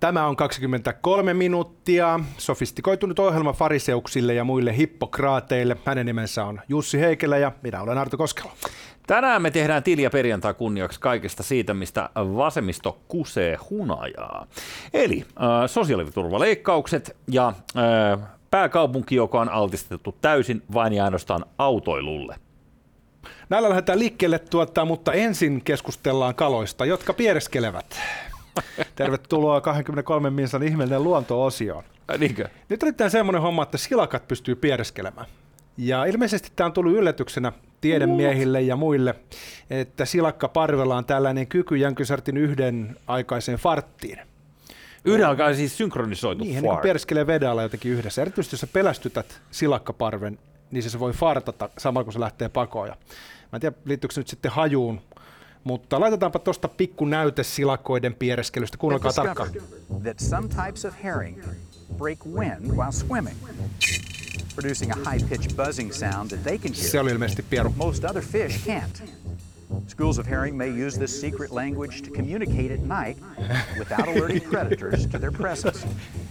Tämä on 23 minuuttia. Sofistikoitunut ohjelma fariseuksille ja muille hippokraateille. Hänen nimensä on Jussi Heikelä ja minä olen Arto Koskela. Tänään me tehdään tiliä perjantai kunniaksi kaikesta siitä, mistä vasemmisto kusee hunajaa. Eli äh, sosiaaliturvaleikkaukset ja äh, pääkaupunki, joka on altistettu täysin vain ja ainoastaan autoilulle. Näillä lähdetään liikkeelle, tuota, mutta ensin keskustellaan kaloista, jotka piereskelevät. Tervetuloa 23 minsan ihmeellinen luonto-osioon. Niinkö? Nyt on semmoinen homma, että silakat pystyy piereskelemään. Ja ilmeisesti tämä on tullut yllätyksenä tiedemiehille ja muille, että silakka parvella on tällainen kyky Jänkysartin yhden aikaiseen farttiin. Yhden aikaa siis synkronisoitu Niin, fart. niin perskelee vedellä jotenkin yhdessä. Erityisesti jos sä pelästytät silakkaparven, niin se, se voi fartata samalla kun se lähtee pakoon. Ja mä en tiedä, liittyykö se nyt sitten hajuun, mutta laitetaanpa tuosta pikku näyte silakoiden piereskelystä. Kuunnelkaa tarkkaan. that some types of herring break wind while swimming, producing a high-pitched buzzing sound that they can Se hear. oli ilmeisesti pieru. Most other fish can't. Schools of herring may use this secret language to communicate at night without alerting predators to their presence.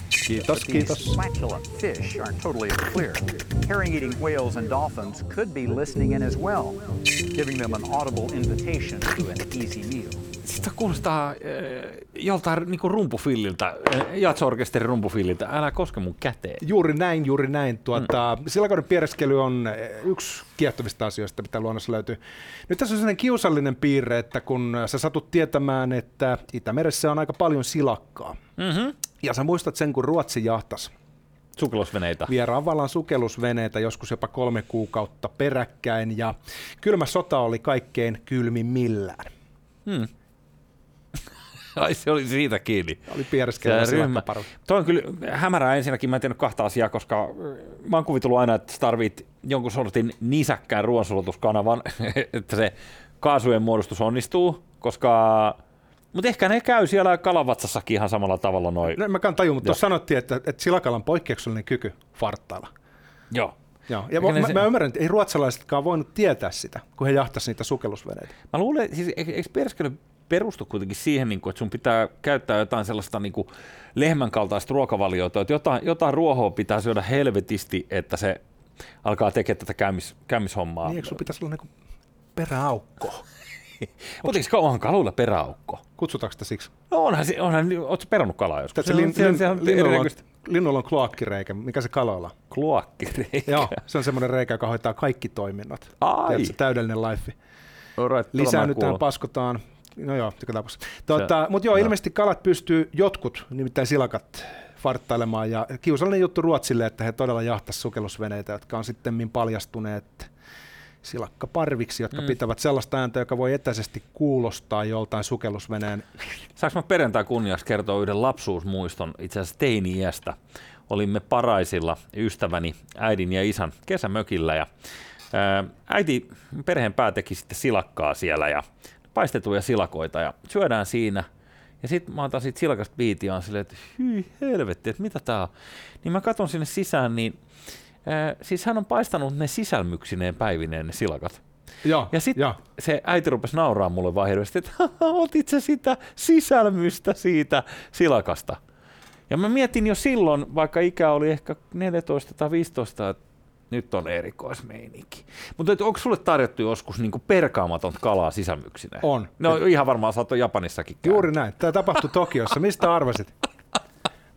Kiitos, These kiitos. flatulent fish aren't totally clear. Herring-eating whales and dolphins could be listening in as well, giving them an audible invitation to an easy meal. Sitä kuulostaa äh, joltain niinku rumpufilliltä, äh, jatsorkesterin rumpufilliltä. Älä koske mun käteen. Juuri näin, juuri näin. Tuota, mm. Silakoiden piereskely on eh, yksi kiehtovista asioista, mitä luonnossa löytyy. Nyt tässä on sellainen kiusallinen piirre, että kun sä satut tietämään, että Itämeressä on aika paljon silakkaa. Mm-hmm. Ja sä muistat sen, kun Ruotsi jahtas Sukellusveneitä. vieraan vallan sukellusveneitä joskus jopa kolme kuukautta peräkkäin. Ja kylmä sota oli kaikkein kylmimmillään. Hmm. Ai se oli siitä kiinni. Oli piereskelevä Se ryhmä. Toi on kyllä hämärää ensinnäkin, mä en tiedä kahta asiaa, koska äh, mä oon kuvitellut aina, että tarvit jonkun sortin nisäkkään ruoansulatuskanavan, että se kaasujen muodostus onnistuu, koska mutta ehkä ne käy siellä kalavatsassakin ihan samalla tavalla noin. No, en mäkään taju, mutta tuossa sanottiin, että, että silakalla on poikkeuksellinen kyky farttailla. Joo. Joo. Ja mä, se- mä, ymmärrän, että ei ruotsalaisetkaan voinut tietää sitä, kun he jahtasivat niitä sukellusveneitä. Mä luulen, siis eikö eikö perskely perustu kuitenkin siihen, niin kuin, että sun pitää käyttää jotain sellaista niin kuin lehmän kaltaista ruokavaliota, että jotain, jotain ruohoa pitää syödä helvetisti, että se alkaa tekemään tätä käymis, käymishommaa. Niin, eikö sun pitäisi olla niinku peräaukko? Mutta eikö onhan kaluilla peräaukko? Kutsutaanko sitä siksi? No onhan se, onhan, ootko perannut kalaa joskus? Se, lin, se, lin, se on linnulla, linnulla on kloakkireikä. Mikä se kaloilla? on? kloakkireikä. Joo, se on semmoinen reikä, joka hoitaa kaikki toiminnot. Ai. Tiedätkö, täydellinen life. Alright, Lisäännytään, paskotaan. No joo, joka tapauksessa. Tuota, Mutta joo, joo. ilmeisesti kalat pystyy, jotkut, nimittäin silakat, farttailemaan. Ja kiusallinen juttu Ruotsille, että he todella jahtasivat sukellusveneitä, jotka on sitten paljastuneet silakkaparviksi, jotka mm. pitävät sellaista ääntä, joka voi etäisesti kuulostaa joltain sukellusveneen. Saanko mä perjantai kunniaksi kertoa yhden lapsuusmuiston itse asiassa teini-iästä? Olimme paraisilla ystäväni, äidin ja isän kesämökillä ja ää, äiti, perheen pää teki sitten silakkaa siellä ja paistetuja silakoita ja syödään siinä. Ja sitten mä otan siitä silakasta biitiä silleen, että hyi helvetti, että mitä tää on. Niin mä katson sinne sisään, niin ää, siis hän on paistanut ne sisälmyksineen päivineen ne silakat. Joo, Ja sitten se äiti rupesi nauraa mulle hirveästi, että otit sä sitä sisälmystä siitä silakasta. Ja mä mietin jo silloin, vaikka ikä oli ehkä 14 tai 15, että nyt on erikoismeininki. Mutta onko sulle tarjottu joskus niinku perkaamatonta kalaa sisälmyksineen? On. No ihan varmaan oot Japanissakin käynyt. Juuri näin. Tämä tapahtui Tokiossa. Mistä arvasit?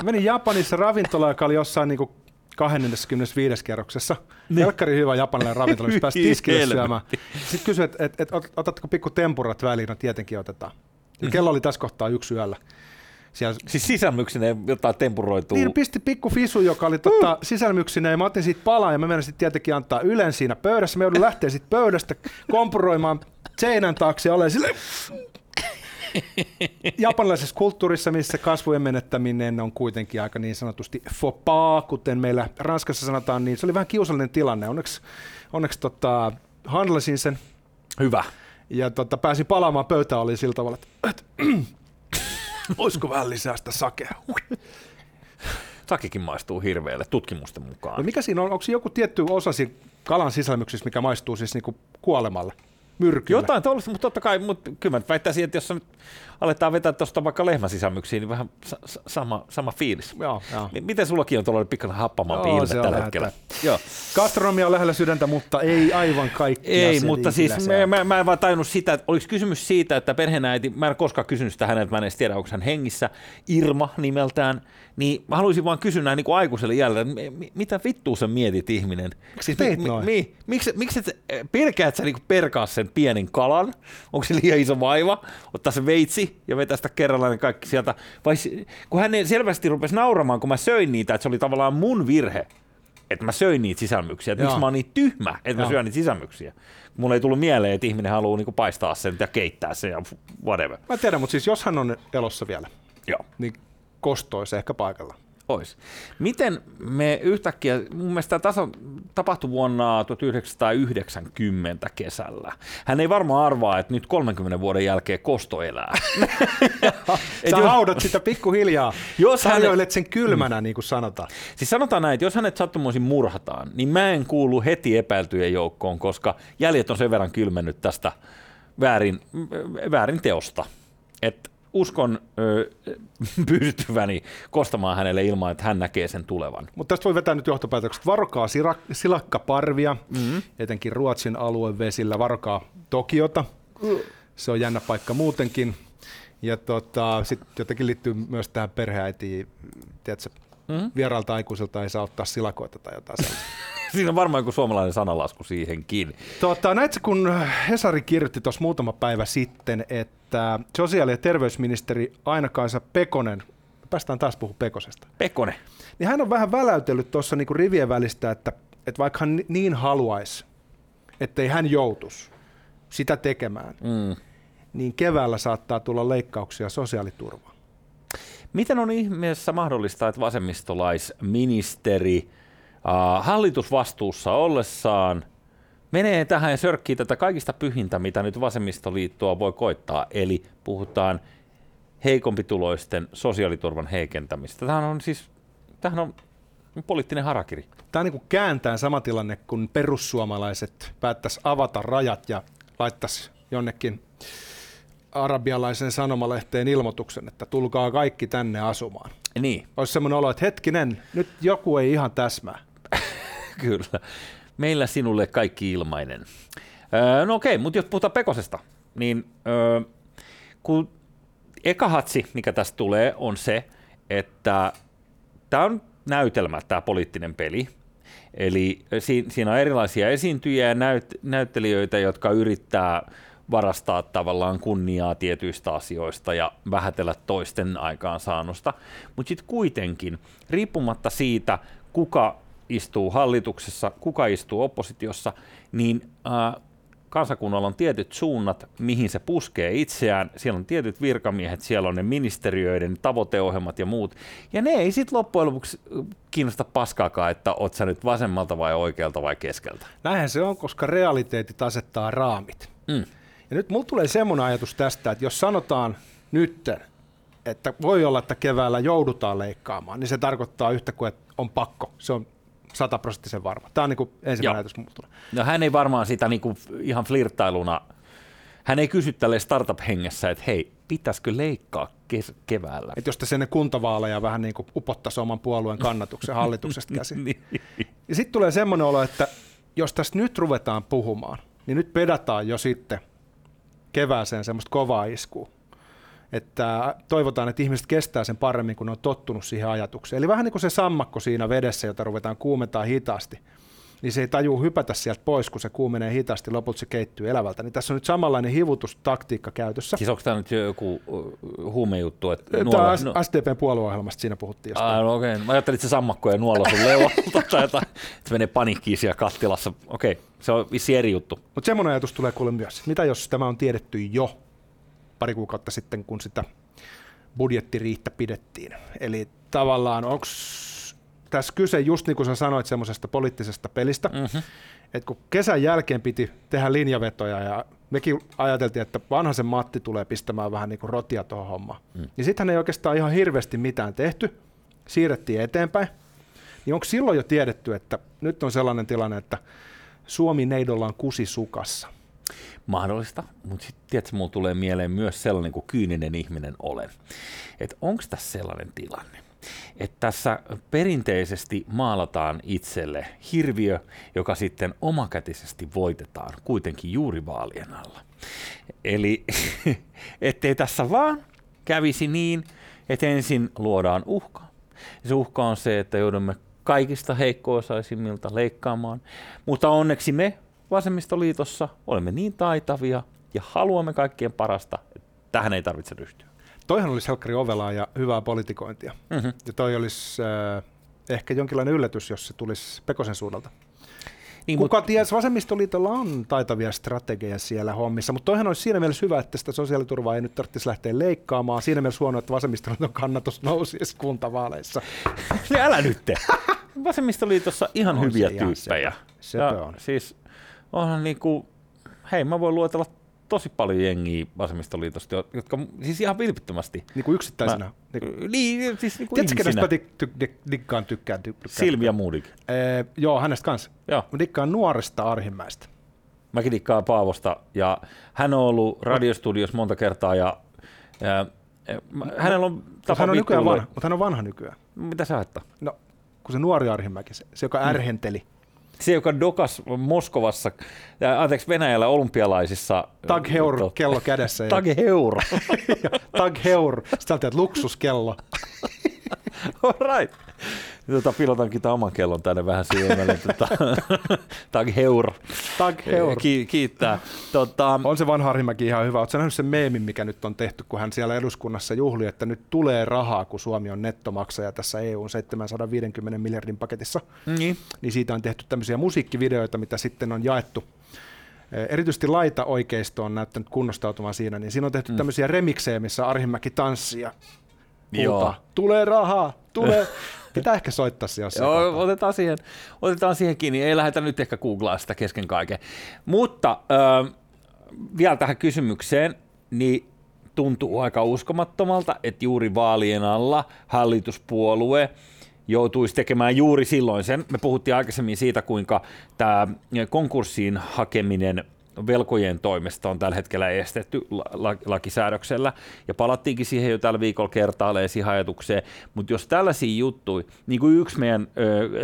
Mä menin Japanissa ravintolaan, joka oli jossain niinku 25. kerroksessa. Niin. Hyvä japanilainen ravintola, missä pääsi tiskille syömään. Sitten kysyi, että et, et, ot- otatko pikku tempurat väliin? No tietenkin otetaan. Ja kello oli tässä kohtaa yksi yöllä. Siellä Siis sisälmyksineen jotain tempuroituu. niin pisti pikku fisu, joka oli tota, sisälmyksineen, ja mä otin siitä palaa, ja mä menin sitten tietenkin antaa Ylen siinä pöydässä. Mä joudun lähteä sitten pöydästä kompuroimaan seinän taakse, ja olen sille japanilaisessa kulttuurissa, missä kasvojen menettäminen on kuitenkin aika niin sanotusti fopaa, kuten meillä Ranskassa sanotaan, niin se oli vähän kiusallinen tilanne. Onneksi, onneksi tota, handlasin sen Hyvä. ja tota, pääsin palaamaan pöytään, oli sillä tavalla, että, että olisiko vähän lisää sitä sakea. Sakikin maistuu hirveälle tutkimusten mukaan. No mikä siinä on? Onko joku tietty osa siinä kalan sisälmyksissä, mikä maistuu siis niinku kuolemalle? myrkyllä. Jotain tuollaista, mutta totta kai, mutta kyllä mä väittäisin, että jos aletaan vetää tuosta vaikka lehmäsisämyksiin, niin vähän sa- sama, sama fiilis. Joo, joo. M- Miten sullakin on tuollainen pikkasen happamampi Joo, ilme tällä hetkellä? Joo. Gastronomia on lähellä sydäntä, mutta ei aivan kaikki. Ei, mutta siis mä, mä, mä en vaan tajunnut sitä, että oliko kysymys siitä, että perheenäiti, mä en koskaan kysynyt sitä häneltä, mä en edes tiedä, onko hän hengissä, Irma nimeltään, niin mä haluaisin vaan kysyä näin niin kuin aikuiselle jälleen, että mi- mi- mitä vittua sä mietit ihminen? Miksi teit noin? Mi, miksi, miksi et, sä- pelkäät sä niin perkaa sen pienen kalan? Onko se liian iso vaiva? Ottaa se veitsi ja vetää sitä kerrallaan ne kaikki sieltä. Vai kun hän selvästi rupesi nauramaan, kun mä söin niitä, että se oli tavallaan mun virhe, että mä söin niitä sisälmyksiä. Että miksi mä oon niin tyhmä, että mä Joo. syön niitä sisälmyksiä. Mulla ei tullut mieleen, että ihminen haluaa niinku paistaa sen ja keittää sen ja whatever. Mä tiedän, mutta siis jos hän on elossa vielä, Joo. niin kostoisi ehkä paikalla. Ois. Miten me yhtäkkiä, mun mielestä tämä taso tapahtui vuonna 1990 kesällä. Hän ei varmaan arvaa, että nyt 30 vuoden jälkeen kosto elää. Sä jos- haudat sitä pikkuhiljaa. Jos hän- Tarjoilet sen kylmänä, niin kuin sanotaan. Siis sanotaan näin, että jos hänet sattumoisin murhataan, niin mä en kuulu heti epäiltyjen joukkoon, koska jäljet on sen verran kylmennyt tästä väärin, väärin teosta. Et uskon ö, pystyväni kostamaan hänelle ilman, että hän näkee sen tulevan. Mutta tästä voi vetää nyt johtopäätökset. Varokaa sira- silakkaparvia, mm-hmm. etenkin Ruotsin aluevesillä. Varokaa Tokiota. Se on jännä paikka muutenkin. Ja tota, sitten jotenkin liittyy myös tähän perheäitiin. Tiedätkö, mm-hmm. vieraalta aikuisilta ei saa ottaa silakoita tai jotain sellaista. Siinä on varmaan joku suomalainen sanalasku siihenkin. Tota, näitkö, kun Hesari kirjoitti tuossa muutama päivä sitten, että sosiaali- ja terveysministeri Aina-Kaisa Pekonen, päästään taas puhua Pekosesta, Pekone. niin hän on vähän väläytellyt tuossa niinku rivien välistä, että, että vaikka hän ni- niin haluaisi, ettei hän joutuisi sitä tekemään, Mm. niin keväällä saattaa tulla leikkauksia sosiaaliturvaan. Miten on ihmeessä mahdollista, että vasemmistolaisministeri äh, hallitusvastuussa ollessaan menee tähän ja sörkkii tätä kaikista pyhintä, mitä nyt vasemmistoliittoa voi koittaa, eli puhutaan heikompituloisten sosiaaliturvan heikentämistä. Tämähän on siis, tämähän on poliittinen harakiri. Tämä on niin kuin kääntää sama tilanne, kun perussuomalaiset päättäisi avata rajat ja laittaisi jonnekin arabialaisen sanomalehteen ilmoituksen, että tulkaa kaikki tänne asumaan. Niin, Olisi semmoinen olo, että hetkinen, nyt joku ei ihan täsmää. Kyllä. Meillä sinulle kaikki ilmainen. Öö, no okei, mutta jos puhutaan Pekosesta, niin öö, kun eka hatsi, mikä tästä tulee, on se, että tämä on näytelmä, tämä poliittinen peli. Eli si- siinä on erilaisia esiintyjiä ja näyt- näyttelijöitä, jotka yrittää varastaa tavallaan kunniaa tietyistä asioista ja vähätellä toisten aikaansaannosta. Mutta sitten kuitenkin, riippumatta siitä, kuka istuu hallituksessa, kuka istuu oppositiossa, niin äh, kansakunnalla on tietyt suunnat, mihin se puskee itseään. Siellä on tietyt virkamiehet, siellä on ne ministeriöiden tavoiteohjelmat ja muut. Ja ne ei sitten loppujen lopuksi äh, kiinnosta paskaakaan, että oot sä nyt vasemmalta vai oikealta vai keskeltä. Näinhän se on, koska realiteetit asettaa raamit. Mm. Ja nyt mulla tulee semmoinen ajatus tästä, että jos sanotaan nytten, että voi olla, että keväällä joudutaan leikkaamaan, niin se tarkoittaa yhtä kuin, että on pakko. Se on sataprosenttisen varma. Tämä on niin kuin ensimmäinen Joo. ajatus mulla tulee. No hän ei varmaan sitä niinku ihan flirttailuna, hän ei kysy tälle startup-hengessä, että hei, pitäisikö leikkaa kes- keväällä? Että jos te sen kuntavaaleja vähän niin kuin upottaisi oman puolueen kannatuksen hallituksesta käsin. Niin. Ja sitten tulee semmoinen olo, että jos tästä nyt ruvetaan puhumaan, niin nyt pedataan jo sitten kevääseen semmoista kovaa iskua. Että toivotaan, että ihmiset kestää sen paremmin, kun ne on tottunut siihen ajatukseen. Eli vähän niin kuin se sammakko siinä vedessä, jota ruvetaan kuumentaa hitaasti, niin se ei tajuu hypätä sieltä pois, kun se kuumenee hitaasti, lopulta se keittyy elävältä. Niin tässä on nyt samanlainen hivutustaktiikka käytössä. Siis onko tämä nyt joku huumejuttu? Että Tämä nuola, on no, SDPn puolueohjelmasta siinä puhuttiin jostain. Ah, no okei. Mä ajattelin, että se sammakko ja nuola sun leualta tai jotain, että se menee paniikkiin siellä kattilassa. Okei, se on vissi eri juttu. Mutta semmoinen ajatus tulee kuule myös. Mitä jos tämä on tiedetty jo pari kuukautta sitten, kun sitä budjettiriihtä pidettiin? Eli tavallaan onko tässä kyse just niin kuin sä sanoit semmoisesta poliittisesta pelistä, mm-hmm. että kun kesän jälkeen piti tehdä linjavetoja ja mekin ajateltiin, että vanhaisen Matti tulee pistämään vähän niin kuin rotia tuohon hommaan. Mm. Niin sittenhän ei oikeastaan ihan hirveästi mitään tehty, siirrettiin eteenpäin. Niin onko silloin jo tiedetty, että nyt on sellainen tilanne, että Suomi neidolla on kusi sukassa? mahdollista, mutta sitten tiedätkö, mulla tulee mieleen myös sellainen kuin kyyninen ihminen olen. Että onko tässä sellainen tilanne, että tässä perinteisesti maalataan itselle hirviö, joka sitten omakätisesti voitetaan kuitenkin juuri vaalien alla. Eli ettei tässä vaan kävisi niin, että ensin luodaan uhka. Se uhka on se, että joudumme kaikista heikko-osaisimmilta leikkaamaan, mutta onneksi me Vasemmistoliitossa olemme niin taitavia ja haluamme kaikkien parasta, että tähän ei tarvitse ryhtyä. Toihan olisi Helkkari Ovelaa ja hyvää politikointia. Mm-hmm. Ja toi olisi äh, ehkä jonkinlainen yllätys, jos se tulisi Pekosen suunnalta. Niin, Kuka mutta... ties, vasemmistoliitolla on taitavia strategeja siellä hommissa, mutta toihan olisi siinä mielessä hyvä, että sitä sosiaaliturvaa ei nyt tarvitsisi lähteä leikkaamaan. Siinä mielessä huono, että vasemmistoliiton kannatus nousi kuntavaaleissa. Ja älä nyt. Vasemmistoliitossa ihan on hyviä tyyppejä. Se, se on. Siis onhan niinku, hei mä voin luetella tosi paljon jengiä vasemmistoliitosta, jotka siis ihan vilpittömästi. Niin kuin yksittäisenä? Mä, niin, niin, siis niin kuin Tiedätkö, kenestä mä tykkään? tykkään Silvia Moodig. Ee, joo, hänestä kanssa. Joo. Mä dikkaan nuoresta Arhimäistä. Mäkin dikkaan Paavosta, ja hän on ollut radiostudios monta kertaa, ja, ja hänellä on tapa hän on nykyään vanha, mutta hän on vanha nykyään. Mitä sä ajattaa? No, kun se nuori Arhimäki, se, se joka mm. Se, joka dokas Moskovassa, anteeksi Venäjällä olympialaisissa. Tag Heur, to, kello kädessä. Tag Heur. Tag Heur, sitä luksuskello. All right tota, pilotankin tämän oman kellon tänne vähän syvemmälle. tota, Tag Heur. Tag Heur. Ki- kiittää. Tota, on se vanha Arimäki ihan hyvä. Oletko nähnyt sen meemin, mikä nyt on tehty, kun hän siellä eduskunnassa juhli, että nyt tulee rahaa, kun Suomi on nettomaksaja tässä EUn 750 miljardin paketissa. Niin. niin siitä on tehty tämmöisiä musiikkivideoita, mitä sitten on jaettu erityisesti laita-oikeisto on näyttänyt kunnostautumaan siinä, niin siinä on tehty mm. tämmöisiä remiksejä, missä Arhimäki tanssia. Joo. Tulee rahaa, tulee. Pitää ehkä soittaa se jossain Joo, otetaan siihen, otetaan siihen kiinni. Ei lähdetä nyt ehkä googlaa sitä kesken kaiken. Mutta äh, vielä tähän kysymykseen, niin tuntuu aika uskomattomalta, että juuri vaalien alla hallituspuolue joutuisi tekemään juuri silloin sen. Me puhuttiin aikaisemmin siitä, kuinka tämä konkurssiin hakeminen velkojen toimesta on tällä hetkellä estetty lakisäädöksellä, ja palattiinkin siihen jo tällä viikolla kertaalleen siihen ajatukseen, mutta jos tällaisia juttuja, niin kuin yksi meidän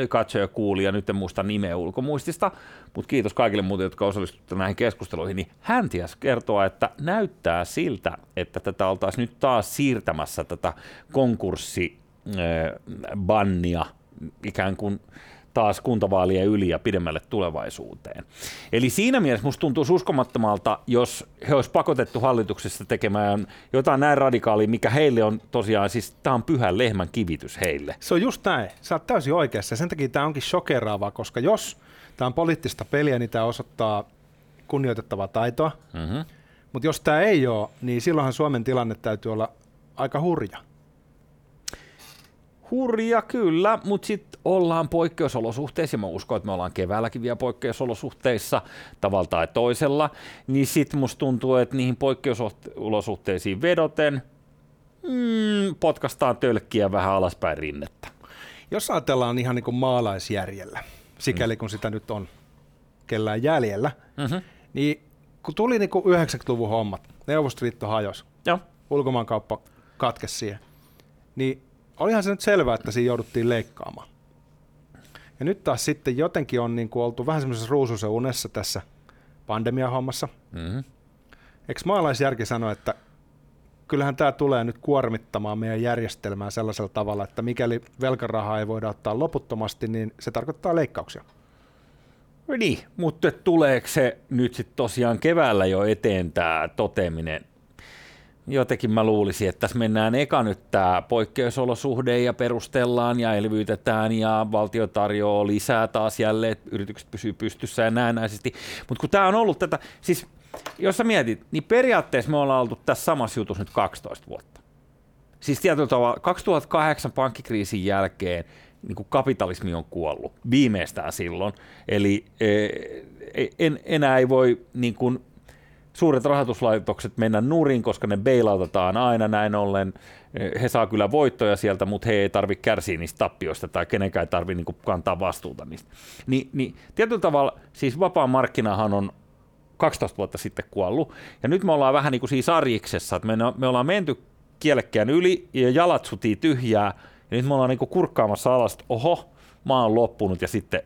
katsoja kuuli, ja nyt en muista nimeä ulkomuistista, mutta kiitos kaikille muuten, jotka osallistuivat näihin keskusteluihin, niin hän ties kertoa, että näyttää siltä, että tätä oltaisiin nyt taas siirtämässä tätä konkurssibannia ikään kuin taas kuntavaalien yli ja pidemmälle tulevaisuuteen. Eli siinä mielessä musta tuntuu uskomattomalta, jos he olisi pakotettu hallituksessa tekemään jotain näin radikaalia, mikä heille on tosiaan, siis tämä on pyhän lehmän kivitys heille. Se on just näin. Sä oot täysin oikeassa. Sen takia tämä onkin shokeraavaa, koska jos tämä on poliittista peliä, niin tämä osoittaa kunnioitettavaa taitoa. Mm-hmm. Mutta jos tämä ei ole, niin silloinhan Suomen tilanne täytyy olla aika hurja. Hurja kyllä, mutta sitten ollaan poikkeusolosuhteissa, ja mä uskon, että me ollaan keväälläkin vielä poikkeusolosuhteissa tavalla tai toisella, niin sitten musta tuntuu, että niihin poikkeusolosuhteisiin vedoten mm, potkastaan tölkkiä vähän alaspäin rinnettä. Jos ajatellaan ihan niin kuin maalaisjärjellä, sikäli mm. kun sitä nyt on kellään jäljellä, mm-hmm. niin kun tuli niin kuin 90-luvun hommat, Neuvostoliitto hajosi, Joo. ulkomaankauppa katkesi siihen, niin olihan se nyt selvää, että siinä jouduttiin leikkaamaan. Ja nyt taas sitten jotenkin on niin kuin oltu vähän semmoisessa ruususen unessa tässä pandemiahommassa. Mm-hmm. Eikö maalaisjärki sano, että kyllähän tämä tulee nyt kuormittamaan meidän järjestelmää sellaisella tavalla, että mikäli velkarahaa ei voida ottaa loputtomasti, niin se tarkoittaa leikkauksia. Niin, mutta tuleeko se nyt sitten tosiaan keväällä jo eteen tämä toteaminen jotenkin mä luulisin, että tässä mennään eka nyt tämä poikkeusolosuhde ja perustellaan ja elvytetään ja valtio tarjoaa lisää taas jälleen, että yritykset pysyy pystyssä ja näennäisesti. Mutta kun tämä on ollut tätä, siis jos sä mietit, niin periaatteessa me ollaan oltu tässä samassa jutussa nyt 12 vuotta. Siis tietyllä tavalla 2008 pankkikriisin jälkeen niin kuin kapitalismi on kuollut viimeistään silloin. Eli e, e, en, enää ei voi niin kuin suuret rahoituslaitokset mennä nurin, koska ne bailautetaan aina näin ollen. He saa kyllä voittoja sieltä, mutta he ei tarvitse kärsiä niistä tappioista tai kenenkään ei tarvitse niin kantaa vastuuta niistä. Ni, niin tietyllä tavalla, siis vapaa markkinahan on 12 vuotta sitten kuollut. Ja nyt me ollaan vähän niin kuin siinä sarjiksessa, että me, me ollaan menty kielekkään yli ja jalat sutii tyhjää. Ja nyt me ollaan niin kuin kurkkaamassa alas, että oho, maa on loppunut ja sitten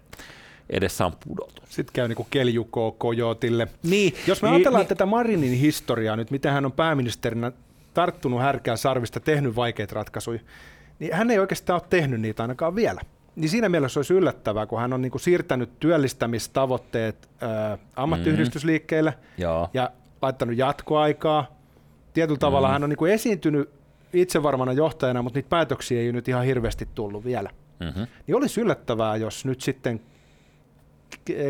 edessä on pudotus. Sitten käy niin keljuko Kojotille. Niin, Jos me niin, ajatellaan niin, tätä Marinin historiaa nyt, miten hän on pääministerinä tarttunut härkää sarvista, tehnyt vaikeita ratkaisuja, niin hän ei oikeastaan ole tehnyt niitä ainakaan vielä. Niin siinä mielessä olisi yllättävää, kun hän on niin kuin siirtänyt työllistämistavoitteet ää, ammattiyhdistysliikkeelle Joo. ja laittanut jatkoaikaa. Tietyllä tavalla hän on niin kuin esiintynyt itsevarmana johtajana, mutta niitä päätöksiä ei nyt ihan hirveästi tullut vielä. Mm-hmm. Niin olisi yllättävää, jos nyt sitten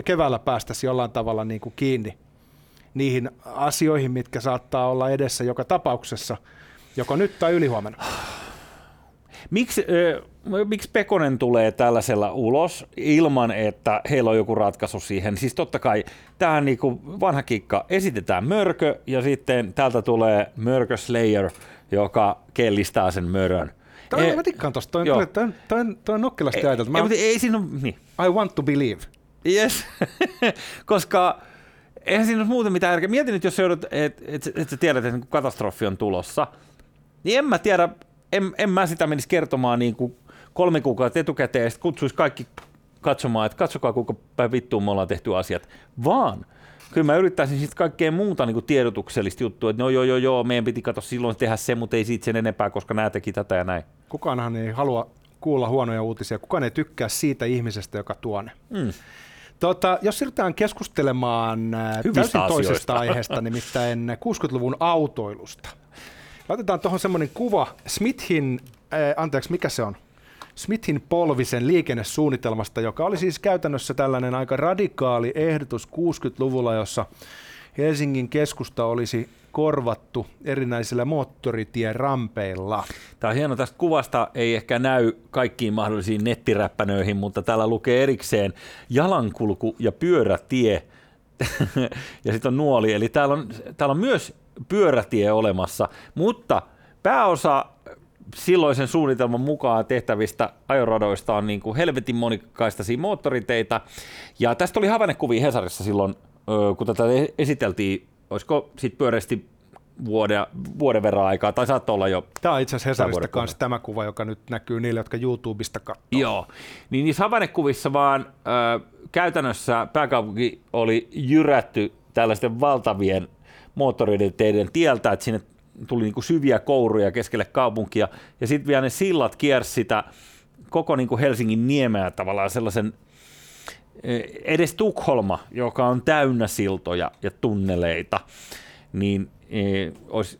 keväällä päästäisiin jollain tavalla niin kuin kiinni niihin asioihin, mitkä saattaa olla edessä joka tapauksessa, joko nyt tai ylihuomenna. Miksi, äh, miksi Pekonen tulee tällaisella ulos ilman, että heillä on joku ratkaisu siihen? Siis totta kai tähän niinku vanha kikka, esitetään mörkö ja sitten täältä tulee mörkö Slayer, joka kellistää sen mörön. Toi, Eh, mä tikkaan tosta, toi, toi, toi, toi, toi on nokkelasti ei, ajateltu. Ei, mutta ei siinä ole, niin. I want to believe. Yes, koska eihän siinä ole muuten mitään järkeä. Mieti nyt, jos sä joudut, että et, et, et sä tiedät, että katastrofi on tulossa, niin en mä tiedä, en, en mä sitä menisi kertomaan niin kuin kolme kuukautta etukäteen ja sitten kutsuisi kaikki katsomaan, että katsokaa kuinka päin vittuun me ollaan tehty asiat, vaan kyllä mä yrittäisin sitten kaikkea muuta niin kuin tiedotuksellista juttua, että no joo joo joo, meidän piti katsoa silloin tehdä se, mutta ei siitä sen enempää, koska nämä teki tätä ja näin. Kukaanhan ei halua kuulla huonoja uutisia, kukaan ei tykkää siitä ihmisestä, joka tuo ne. Mm. Tota, jos siirrytään keskustelemaan äh, Hyvistä täysin toisesta asioista. aiheesta, nimittäin 60-luvun autoilusta. Laitetaan tuohon semmoinen kuva Smithin, äh, anteeksi, mikä se on? Smithin polvisen liikennesuunnitelmasta, joka oli siis käytännössä tällainen aika radikaali ehdotus 60-luvulla, jossa Helsingin keskusta olisi korvattu erinäisillä moottoritierampeilla. Tämä on hieno, tästä kuvasta ei ehkä näy kaikkiin mahdollisiin nettiräppänöihin, mutta täällä lukee erikseen jalankulku ja pyörätie ja sitten on nuoli, eli täällä on, täällä on myös pyörätie olemassa, mutta pääosa silloisen suunnitelman mukaan tehtävistä ajoradoista on niin kuin helvetin monikaistaisia moottoriteitä, ja tästä oli havainnekuvia Hesarissa silloin, kun tätä esiteltiin, olisiko sitten pyöreästi vuoden, vuoden verran aikaa, tai saattoi olla jo Tämä on itse asiassa Hesarista kanssa tämä kuva, joka nyt näkyy niille, jotka YouTubesta katsoo. Joo, niin niissä havainnekuvissa vaan ö, käytännössä pääkaupunki oli jyrätty tällaisten valtavien moottoreiden teiden tieltä, että sinne tuli niinku syviä kouruja keskelle kaupunkia, ja sitten vielä ne sillat kiersi sitä koko niinku Helsingin niemeä tavallaan sellaisen edes Tukholma, joka on täynnä siltoja ja tunneleita, niin e, olisi,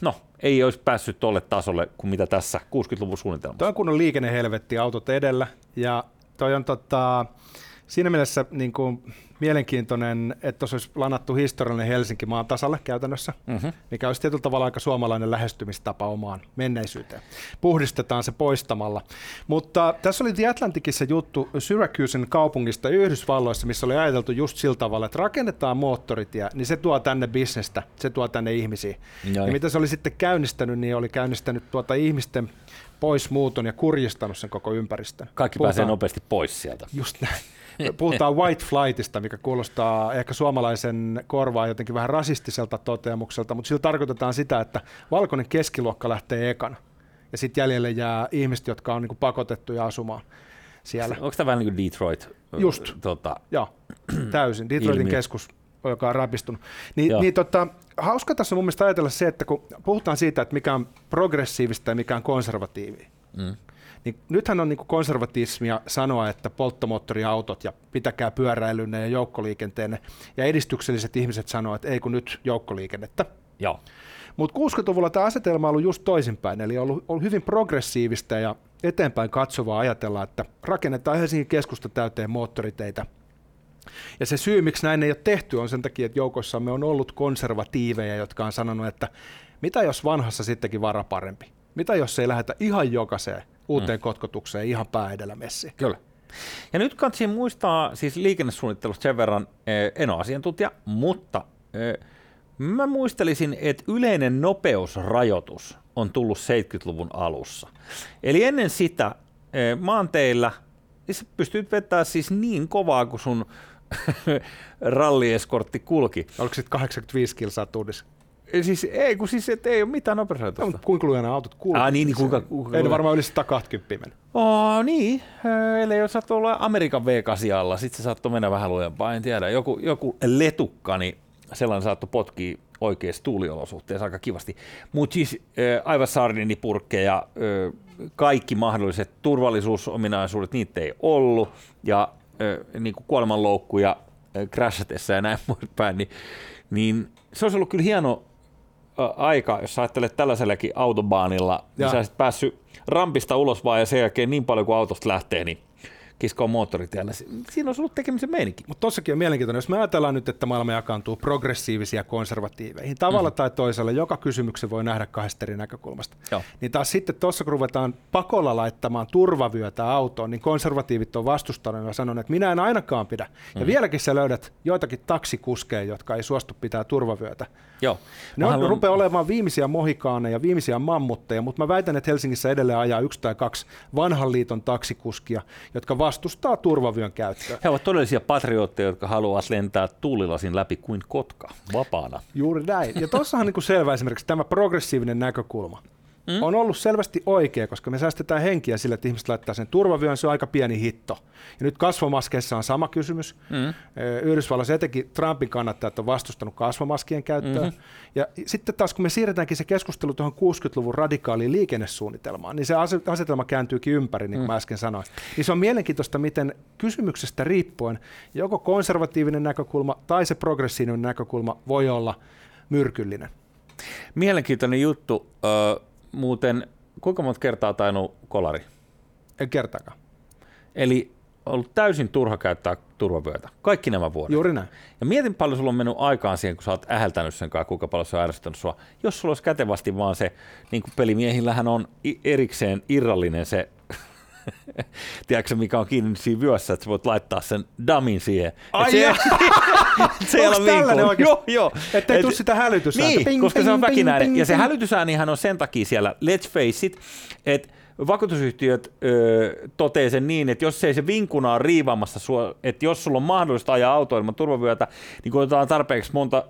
no, ei olisi päässyt tuolle tasolle kuin mitä tässä 60-luvun suunnitelmassa. Toi on kunnon liikennehelvetti, autot edellä, ja toi on tota, siinä mielessä niin kuin, mielenkiintoinen, että tuossa olisi lanattu historiallinen Helsinki maan tasalle käytännössä, Mhm. mikä olisi tietyllä tavalla aika suomalainen lähestymistapa omaan menneisyyteen. Puhdistetaan se poistamalla. Mutta tässä oli The Atlanticissa juttu Syracusen kaupungista Yhdysvalloissa, missä oli ajateltu just sillä tavalla, että rakennetaan moottoritie, niin se tuo tänne bisnestä, se tuo tänne ihmisiä. Joo. Ja mitä se oli sitten käynnistänyt, niin oli käynnistänyt tuota ihmisten poismuuton ja kurjistanut sen koko ympäristön. Kaikki Puhutaan- pääsee nopeasti pois sieltä. Just näin. Puhutaan white flightista, mikä kuulostaa ehkä suomalaisen korvaa jotenkin vähän rasistiselta toteamukselta, mutta sillä tarkoitetaan sitä, että valkoinen keskiluokka lähtee ekana. Ja sitten jäljelle jää ihmiset, jotka on niinku pakotettuja asumaan siellä. Onko tämä vähän niin kuin Detroit? Just. Tota, Joo, täysin. Detroitin Ilmiö. keskus, joka on rapistunut. Ni, Joo. niin tota, hauska tässä on mun mielestä ajatella se, että kun puhutaan siitä, että mikä on progressiivista ja mikä on konservatiivia, mm. Niin nythän on niin kuin konservatismia sanoa, että polttomoottoriautot ja pitäkää pyöräilynne ja joukkoliikenteenne. Ja edistykselliset ihmiset sanoo, että ei kun nyt joukkoliikennettä. Joo. Mutta 60-luvulla tämä asetelma on ollut just toisinpäin, eli on ollut, ollut hyvin progressiivista ja eteenpäin katsovaa ajatella, että rakennetaan Helsingin keskusta täyteen moottoriteitä. Ja se syy, miksi näin ei ole tehty, on sen takia, että joukossamme on ollut konservatiiveja, jotka on sanonut, että mitä jos vanhassa sittenkin vara parempi? Mitä jos ei lähdetä ihan jokaiseen uuteen mm. kotkotukseen ihan pää edellä messiin? Kyllä. Ja nyt kannattaa muistaa siis liikennesuunnittelusta sen verran, eh, en ole asiantuntija, mutta eh, mä muistelisin, että yleinen nopeusrajoitus on tullut 70-luvun alussa. Eli ennen sitä eh, maanteillä niin sä pystyt vetämään siis niin kovaa kuin sun rallieskortti kulki. Oliko sitten 85 kilsaa tunnissa? Siis ei, kun siis et ei ole mitään nopeusrajoitusta. No, kuinka lujana autot kulkee? Ah, niin, niin kuinka, kuinka Ei ne varmaan yli 120 mennyt. Oh, niin, eli jos saattoi olla Amerikan V8 alla, sitten se saattoi mennä vähän lujempaa, en tiedä. Joku, joku letukka, niin sellainen saattoi potkia oikeassa tuuliolosuhteessa aika kivasti. Mutta siis äh, aivan sardinipurkkeja, äh, kaikki mahdolliset turvallisuusominaisuudet, niitä ei ollut. Ja äh, niin kuin kuolemanloukkuja äh, crashatessa ja näin poispäin, niin, niin se olisi ollut kyllä hieno äh, aika, jos ajattelet tällaisellakin autobaanilla, niin sä olisit päässyt rampista ulos vaan ja sen jälkeen niin paljon kuin autosta lähtee, niin kiskoon moottoritiellä. Siinä olisi ollut tekemisen meininki. Mutta tossakin on mielenkiintoinen. Jos me ajatellaan nyt, että maailma jakaantuu progressiivisia konservatiiveihin, tavalla mm. tai toisella, joka kysymyksen voi nähdä kahdesta eri näkökulmasta. Joo. Niin taas sitten tuossa, kun ruvetaan pakolla laittamaan turvavyötä autoon, niin konservatiivit on vastustanut ja sanonut, että minä en ainakaan pidä. Ja mm. vieläkin sä löydät joitakin taksikuskeja, jotka ei suostu pitää turvavyötä. Joo. Ne on, haluan... rupeaa olemaan viimeisiä mohikaaneja, viimeisiä mammutteja, mutta mä väitän, että Helsingissä edelleen ajaa yksi tai kaksi vanhan liiton taksikuskia, jotka vastustaa turvavyön käyttöä. He ovat todellisia patriotteja, jotka haluavat lentää tuulilasin läpi kuin kotka, vapaana. Juuri näin. Ja tuossahan niin selvä esimerkiksi tämä progressiivinen näkökulma. Mm. on ollut selvästi oikea, koska me säästetään henkiä sillä, että ihmiset laittaa sen turvavyön, se on aika pieni hitto. Ja nyt kasvomaskeissa on sama kysymys. Mm. Yhdysvalloissa etenkin Trumpin kannattajat on vastustanut kasvomaskien käyttöä. Mm-hmm. Ja sitten taas kun me siirretäänkin se keskustelu tuohon 60-luvun radikaaliin liikennesuunnitelmaan, niin se asetelma kääntyykin ympäri, niin kuin mm. mä äsken sanoin. Niin se on mielenkiintoista, miten kysymyksestä riippuen joko konservatiivinen näkökulma tai se progressiivinen näkökulma voi olla myrkyllinen. Mielenkiintoinen juttu. Muuten, kuinka monta kertaa tainnut kolari? En kertaakaan. Eli ollut täysin turha käyttää turvavyötä. Kaikki nämä vuodet. Juuri näin. Ja mietin paljon sulla on mennyt aikaan siihen, kun sä oot äheltänyt sen kanssa, kuinka paljon se on ärsyttänyt sua. Jos sulla olisi kätevästi vaan se, niin kuin pelimiehillähän on erikseen irrallinen se tiedätkö mikä on kiinni siinä vyössä, että sä voit laittaa sen damin siihen. Ai se, se Onko tällainen oikeasti? Joo, joo. Että ei tule sitä hälytysääntä. Niin, ping, koska ping, se on väkinäinen. Ping, ja se hälytysäänihän on sen takia siellä, let's face it, että vakuutusyhtiöt ö, totee sen niin, että jos ei se vinkuna ole riivaamassa sua, että jos sulla on mahdollista ajaa auto ilman turvavyötä, niin kun otetaan tarpeeksi monta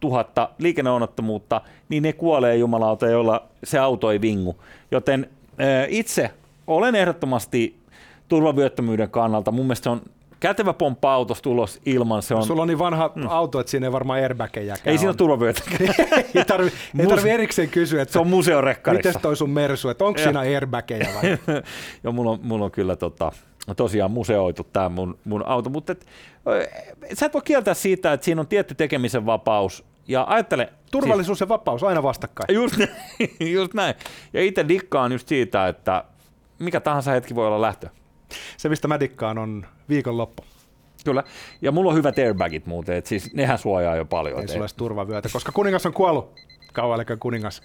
tuhatta liikenneonnettomuutta, niin ne kuolee jumalauta, jolla se auto ei vingu. Joten itse olen ehdottomasti turvavyöttömyyden kannalta. Mun mielestä se on kätevä pomppa autosta ulos ilman. Se on... Sulla on niin vanha mm. auto, että siinä ei varmaan airbageja Ei siinä ole turvavyötä. ei tarvi, ei tarvi erikseen kysyä, että se on museorekkarissa. Miten toi sun Mersu, että onko siinä airbageja vai? Joo, mulla on, mulla on kyllä tota, tosiaan museoitu tämä mun, mun auto, mutta et, sä et voi kieltää siitä, että siinä on tietty tekemisen vapaus, ja ajattele... Turvallisuus siis, ja vapaus aina vastakkain. Just, just näin. Ja itse dikkaan just siitä, että mikä tahansa hetki voi olla lähtö. Se, mistä mä dikkaan, on viikonloppu. Kyllä. Ja mulla on hyvät airbagit muuten, että siis nehän suojaa jo paljon. Ei sulle turvavyötä, koska kuningas on kuollut. Kauan kuningas